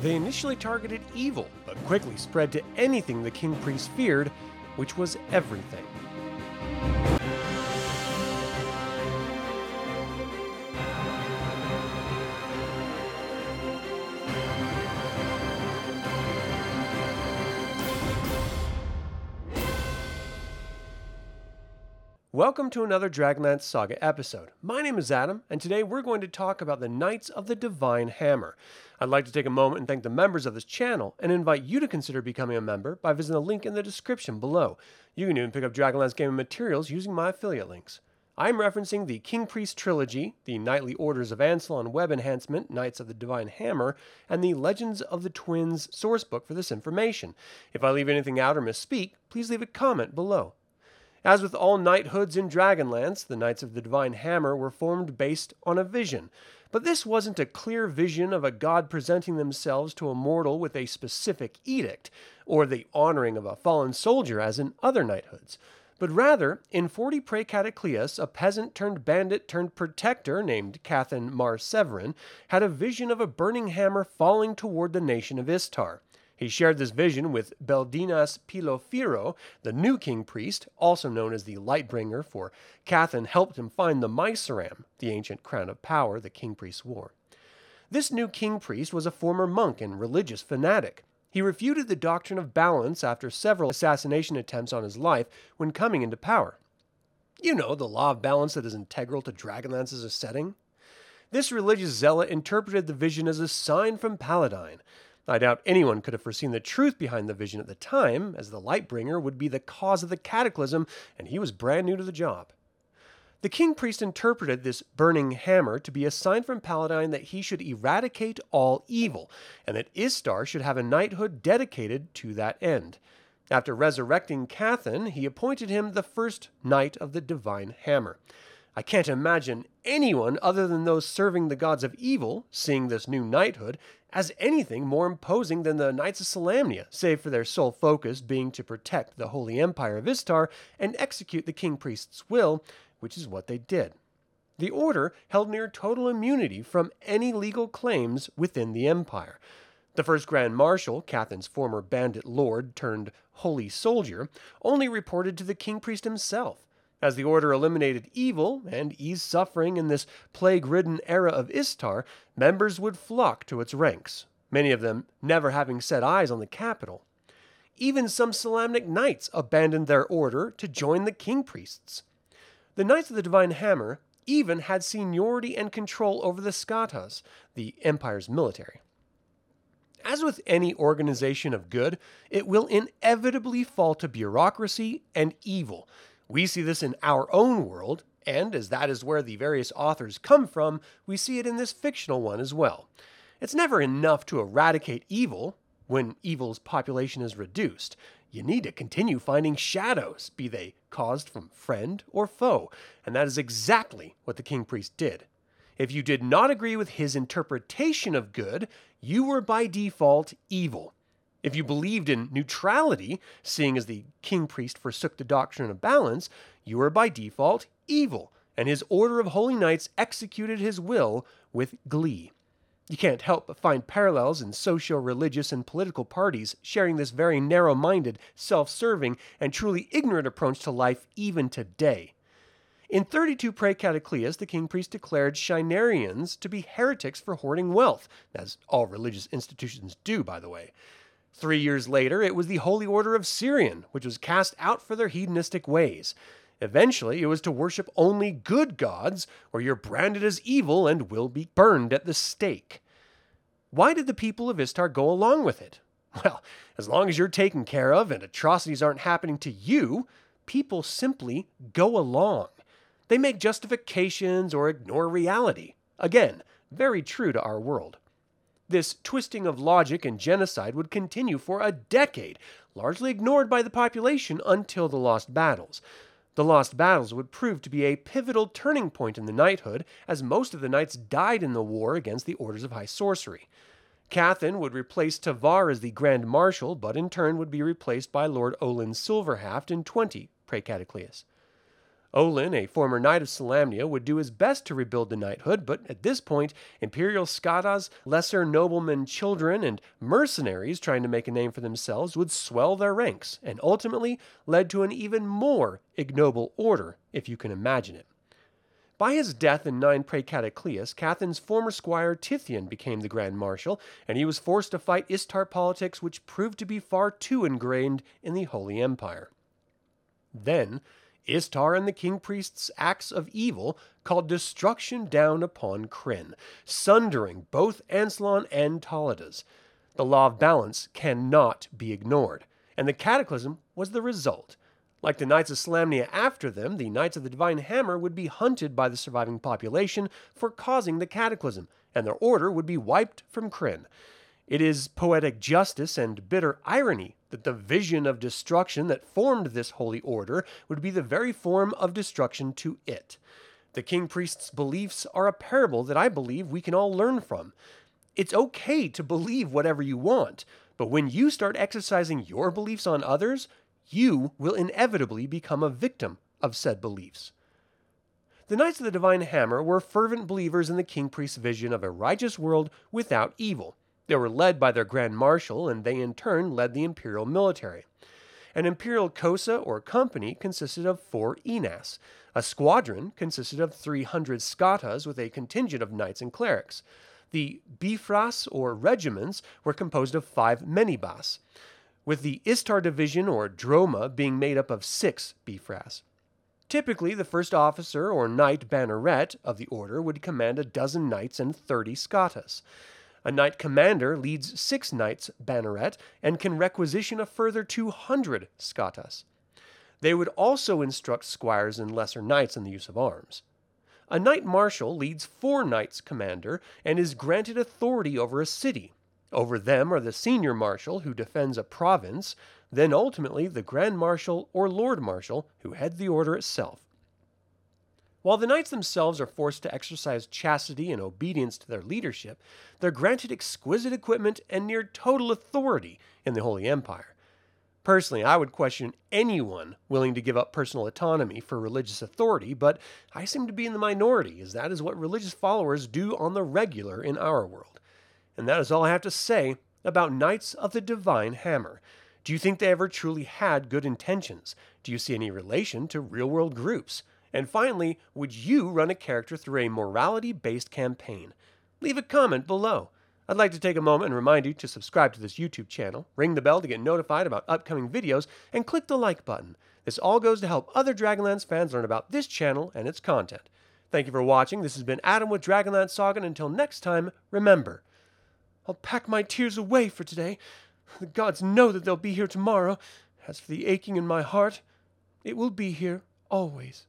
They initially targeted evil, but quickly spread to anything the king priest feared, which was everything. Welcome to another Dragonlance Saga episode. My name is Adam, and today we're going to talk about the Knights of the Divine Hammer. I'd like to take a moment and thank the members of this channel and invite you to consider becoming a member by visiting the link in the description below. You can even pick up Dragonlance gaming materials using my affiliate links. I'm referencing the King Priest Trilogy, the Knightly Orders of Ansalon Web Enhancement, Knights of the Divine Hammer, and the Legends of the Twins sourcebook for this information. If I leave anything out or misspeak, please leave a comment below. As with all knighthoods in Dragonlance, the Knights of the Divine Hammer were formed based on a vision. But this wasn't a clear vision of a god presenting themselves to a mortal with a specific edict, or the honoring of a fallen soldier as in other knighthoods. But rather, in 40 Pre-Cataclysm, a peasant turned bandit turned protector named Cathan Mar Severin had a vision of a burning hammer falling toward the nation of Istar. He shared this vision with Beldinas Pilofiro, the new king priest, also known as the Lightbringer, for Cathan helped him find the Myceram, the ancient crown of power the king priest wore. This new king priest was a former monk and religious fanatic. He refuted the doctrine of balance after several assassination attempts on his life when coming into power. You know, the law of balance that is integral to Dragonlance's setting. This religious zealot interpreted the vision as a sign from Paladine, I doubt anyone could have foreseen the truth behind the vision at the time, as the Lightbringer would be the cause of the cataclysm, and he was brand new to the job. The king priest interpreted this burning hammer to be a sign from Paladine that he should eradicate all evil, and that Istar should have a knighthood dedicated to that end. After resurrecting Cathan, he appointed him the first knight of the divine hammer. I can't imagine anyone other than those serving the gods of evil seeing this new knighthood as anything more imposing than the Knights of Solamnia, save for their sole focus being to protect the Holy Empire of Istar and execute the King Priest's will, which is what they did. The Order held near total immunity from any legal claims within the Empire. The first Grand Marshal, Cathan's former bandit lord turned holy soldier, only reported to the King Priest himself. As the Order eliminated evil and eased suffering in this plague ridden era of Istar, members would flock to its ranks, many of them never having set eyes on the capital. Even some Solamnic knights abandoned their order to join the king priests. The Knights of the Divine Hammer even had seniority and control over the Skatas, the Empire's military. As with any organization of good, it will inevitably fall to bureaucracy and evil, we see this in our own world, and as that is where the various authors come from, we see it in this fictional one as well. It's never enough to eradicate evil when evil's population is reduced. You need to continue finding shadows, be they caused from friend or foe, and that is exactly what the king priest did. If you did not agree with his interpretation of good, you were by default evil. If you believed in neutrality, seeing as the king priest forsook the doctrine of balance, you were by default evil, and his order of holy knights executed his will with glee. You can't help but find parallels in socio religious and political parties sharing this very narrow minded, self serving, and truly ignorant approach to life even today. In 32 Pre-Cataclysm, the king priest declared Shinarians to be heretics for hoarding wealth, as all religious institutions do, by the way. Three years later, it was the Holy Order of Sirrion, which was cast out for their hedonistic ways. Eventually, it was to worship only good gods, or you're branded as evil and will be burned at the stake. Why did the people of Istar go along with it? Well, as long as you're taken care of and atrocities aren't happening to you, people simply go along. They make justifications or ignore reality. Again, very true to our world. This twisting of logic and genocide would continue for a decade, largely ignored by the population until the Lost Battles. The Lost Battles would prove to be a pivotal turning point in the knighthood, as most of the knights died in the war against the Orders of High Sorcery. Cathan would replace Tavar as the Grand Marshal, but in turn would be replaced by Lord Olin Silverhaft in 20 Pre-Cataclysm. Olin, a former knight of Solamnia, would do his best to rebuild the knighthood, but at this point, imperial skatas, lesser noblemen children, and mercenaries trying to make a name for themselves would swell their ranks, and ultimately led to an even more ignoble order, if you can imagine it. By his death in 9 Pre-Cataclysm, Cathan's former squire Tithian became the Grand Marshal, and he was forced to fight Istar politics which proved to be far too ingrained in the Holy Empire. Then, Istar and the king priest's acts of evil called destruction down upon Krynn, sundering both Ansalon and Taladas. The law of balance cannot be ignored, and the cataclysm was the result. Like the Knights of Solamnia after them, the Knights of the Divine Hammer would be hunted by the surviving population for causing the cataclysm, and their order would be wiped from Krynn. It is poetic justice and bitter irony that the vision of destruction that formed this holy order would be the very form of destruction to it. The king priest's beliefs are a parable that I believe we can all learn from. It's okay to believe whatever you want, but when you start exercising your beliefs on others, you will inevitably become a victim of said beliefs. The Knights of the Divine Hammer were fervent believers in the king priest's vision of a righteous world without evil. They were led by their grand marshal, and they in turn led the imperial military. An imperial cosa or company consisted of four enas. A squadron consisted of 300 skatas with a contingent of knights and clerics. The bifras or regiments were composed of five menibas, with the Istar division or droma being made up of six bifras. Typically, the first officer or knight banneret of the order would command a dozen knights and 30 skatas. A knight commander leads six knights banneret and can requisition a further 200 skatas. They would also instruct squires and lesser knights in the use of arms. A knight marshal leads four knights commander and is granted authority over a city. Over them are the senior marshal, who defends a province, then ultimately the grand marshal or lord marshal, who heads the order itself. While the knights themselves are forced to exercise chastity and obedience to their leadership, they're granted exquisite equipment and near total authority in the Holy Empire. Personally, I would question anyone willing to give up personal autonomy for religious authority, but I seem to be in the minority, as that is what religious followers do on the regular in our world. And that is all I have to say about Knights of the Divine Hammer. Do you think they ever truly had good intentions? Do you see any relation to real world groups? And finally, would you run a character through a morality based campaign? Leave a comment below. I'd like to take a moment and remind you to subscribe to this YouTube channel, ring the bell to get notified about upcoming videos, and click the like button. This all goes to help other Dragonlance fans learn about this channel and its content. Thank you for watching. This has been Adam with Dragonlance Saga, and until next time, remember, I'll pack my tears away for today. The gods know that they'll be here tomorrow. As for the aching in my heart, it will be here always.